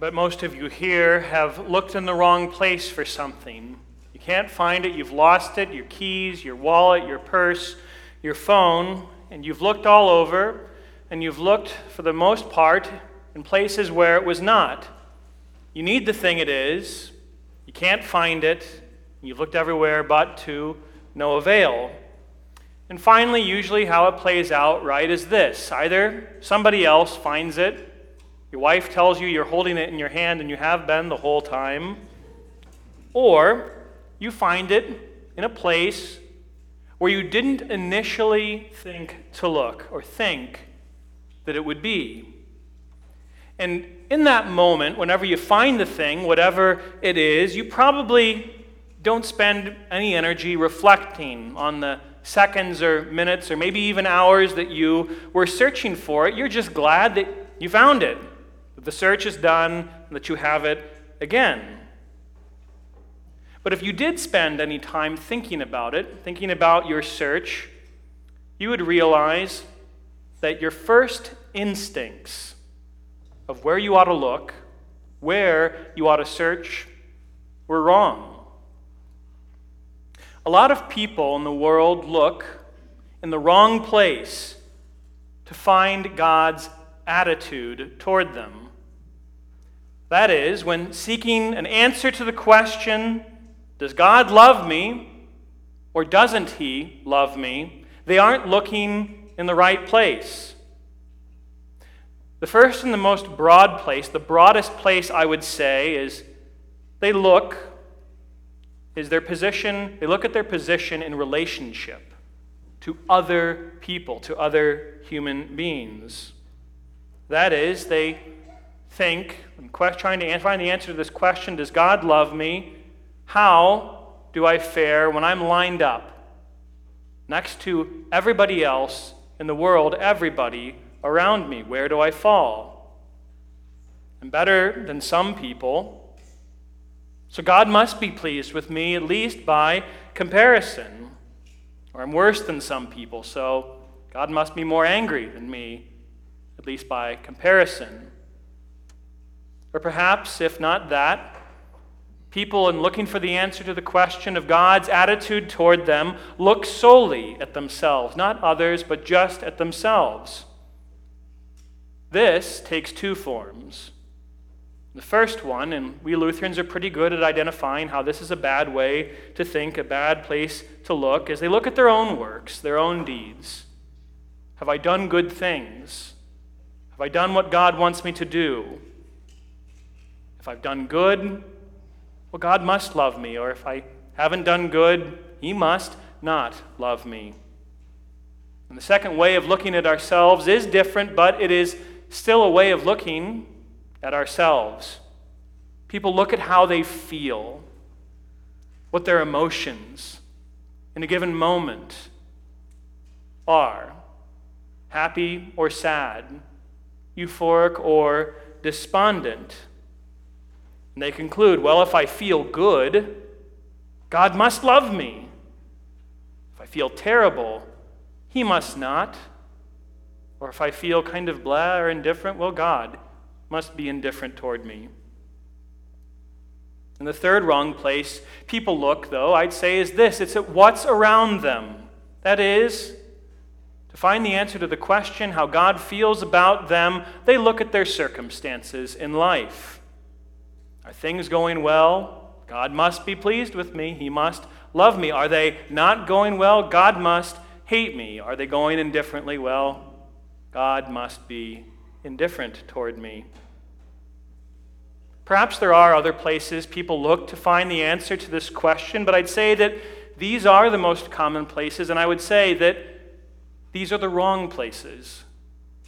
but most of you here have looked in the wrong place for something. You can't find it, you've lost it your keys, your wallet, your purse, your phone, and you've looked all over, and you've looked for the most part in places where it was not. You need the thing it is, you can't find it, you've looked everywhere but to no avail. And finally, usually how it plays out, right, is this either somebody else finds it your wife tells you you're holding it in your hand and you have been the whole time. Or you find it in a place where you didn't initially think to look or think that it would be. And in that moment, whenever you find the thing, whatever it is, you probably don't spend any energy reflecting on the seconds or minutes or maybe even hours that you were searching for it. You're just glad that you found it that the search is done, and that you have it again. But if you did spend any time thinking about it, thinking about your search, you would realize that your first instincts of where you ought to look, where you ought to search, were wrong. A lot of people in the world look in the wrong place to find God's attitude toward them. That is, when seeking an answer to the question, Does God love me or doesn't He love me? they aren't looking in the right place. The first and the most broad place, the broadest place I would say, is they look, is their position, they look at their position in relationship to other people, to other human beings. That is, they think, I'm trying to find the answer to this question Does God love me? How do I fare when I'm lined up next to everybody else in the world, everybody around me? Where do I fall? I'm better than some people. So God must be pleased with me, at least by comparison. Or I'm worse than some people, so God must be more angry than me, at least by comparison. Or perhaps, if not that, people, in looking for the answer to the question of God's attitude toward them, look solely at themselves, not others, but just at themselves. This takes two forms. The first one, and we Lutherans are pretty good at identifying how this is a bad way to think, a bad place to look, is they look at their own works, their own deeds. Have I done good things? Have I done what God wants me to do? If I've done good, well, God must love me. Or if I haven't done good, He must not love me. And the second way of looking at ourselves is different, but it is still a way of looking at ourselves. People look at how they feel, what their emotions in a given moment are happy or sad, euphoric or despondent. And they conclude, well, if I feel good, God must love me. If I feel terrible, He must not. Or if I feel kind of blah or indifferent, well, God must be indifferent toward me. And the third wrong place people look, though, I'd say, is this it's at what's around them. That is, to find the answer to the question how God feels about them, they look at their circumstances in life. Are things going well? God must be pleased with me. He must love me. Are they not going well? God must hate me. Are they going indifferently? Well, God must be indifferent toward me. Perhaps there are other places people look to find the answer to this question, but I'd say that these are the most common places, and I would say that these are the wrong places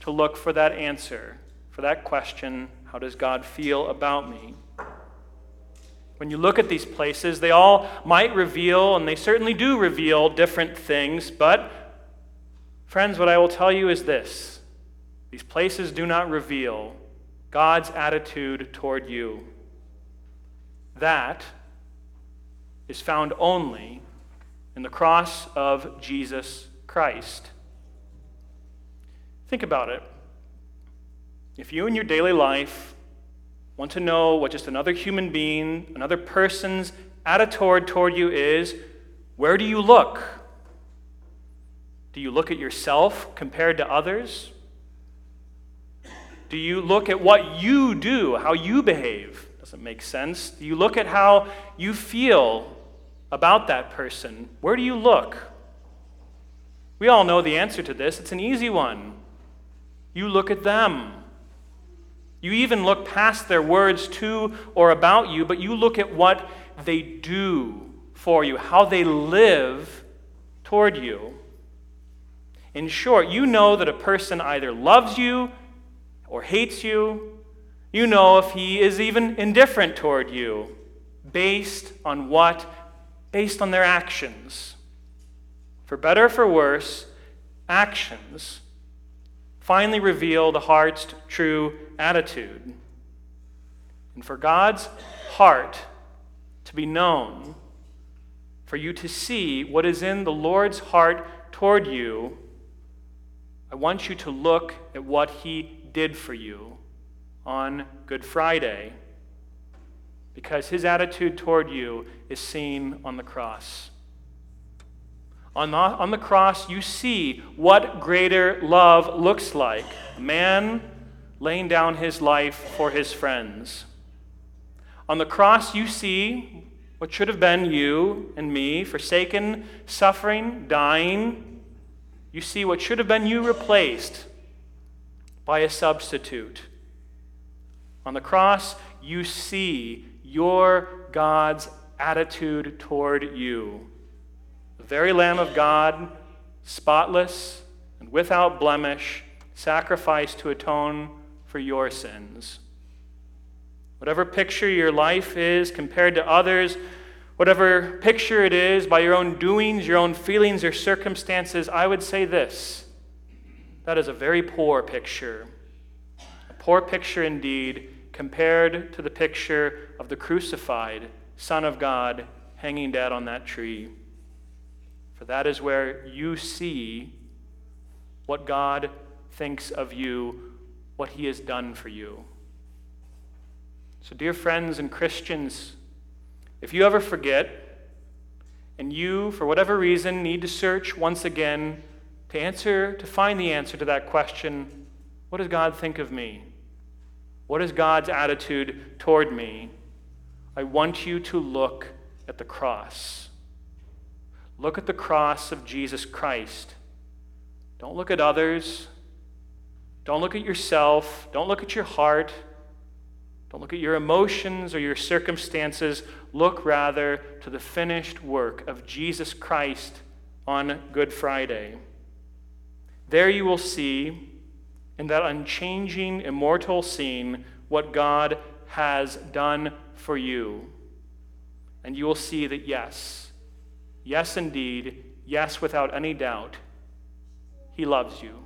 to look for that answer, for that question how does God feel about me? When you look at these places, they all might reveal, and they certainly do reveal, different things. But, friends, what I will tell you is this these places do not reveal God's attitude toward you. That is found only in the cross of Jesus Christ. Think about it. If you in your daily life want to know what just another human being, another person's attitude toward you is, where do you look? Do you look at yourself compared to others? Do you look at what you do, how you behave? Doesn't make sense. Do you look at how you feel about that person? Where do you look? We all know the answer to this. It's an easy one. You look at them. You even look past their words to or about you, but you look at what they do for you, how they live toward you. In short, you know that a person either loves you or hates you. You know if he is even indifferent toward you based on what? Based on their actions. For better or for worse, actions finally reveal the heart's true attitude. And for God's heart to be known, for you to see what is in the Lord's heart toward you, I want you to look at what He did for you on Good Friday, because His attitude toward you is seen on the cross. On the, on the cross, you see what greater love looks like. A man laying down his life for his friends. On the cross, you see what should have been you and me, forsaken, suffering, dying you see what should have been you replaced by a substitute. On the cross, you see your God's attitude toward you. Very Lamb of God, spotless and without blemish, sacrificed to atone for your sins. Whatever picture your life is compared to others, whatever picture it is, by your own doings, your own feelings, your circumstances, I would say this that is a very poor picture. A poor picture indeed, compared to the picture of the crucified Son of God hanging dead on that tree. For that is where you see what God thinks of you, what He has done for you. So, dear friends and Christians, if you ever forget, and you, for whatever reason, need to search once again to answer, to find the answer to that question, what does God think of me? What is God's attitude toward me? I want you to look at the cross. Look at the cross of Jesus Christ. Don't look at others. Don't look at yourself. Don't look at your heart. Don't look at your emotions or your circumstances. Look rather to the finished work of Jesus Christ on Good Friday. There you will see, in that unchanging, immortal scene, what God has done for you. And you will see that, yes, yes, indeed, yes, without any doubt, He loves you.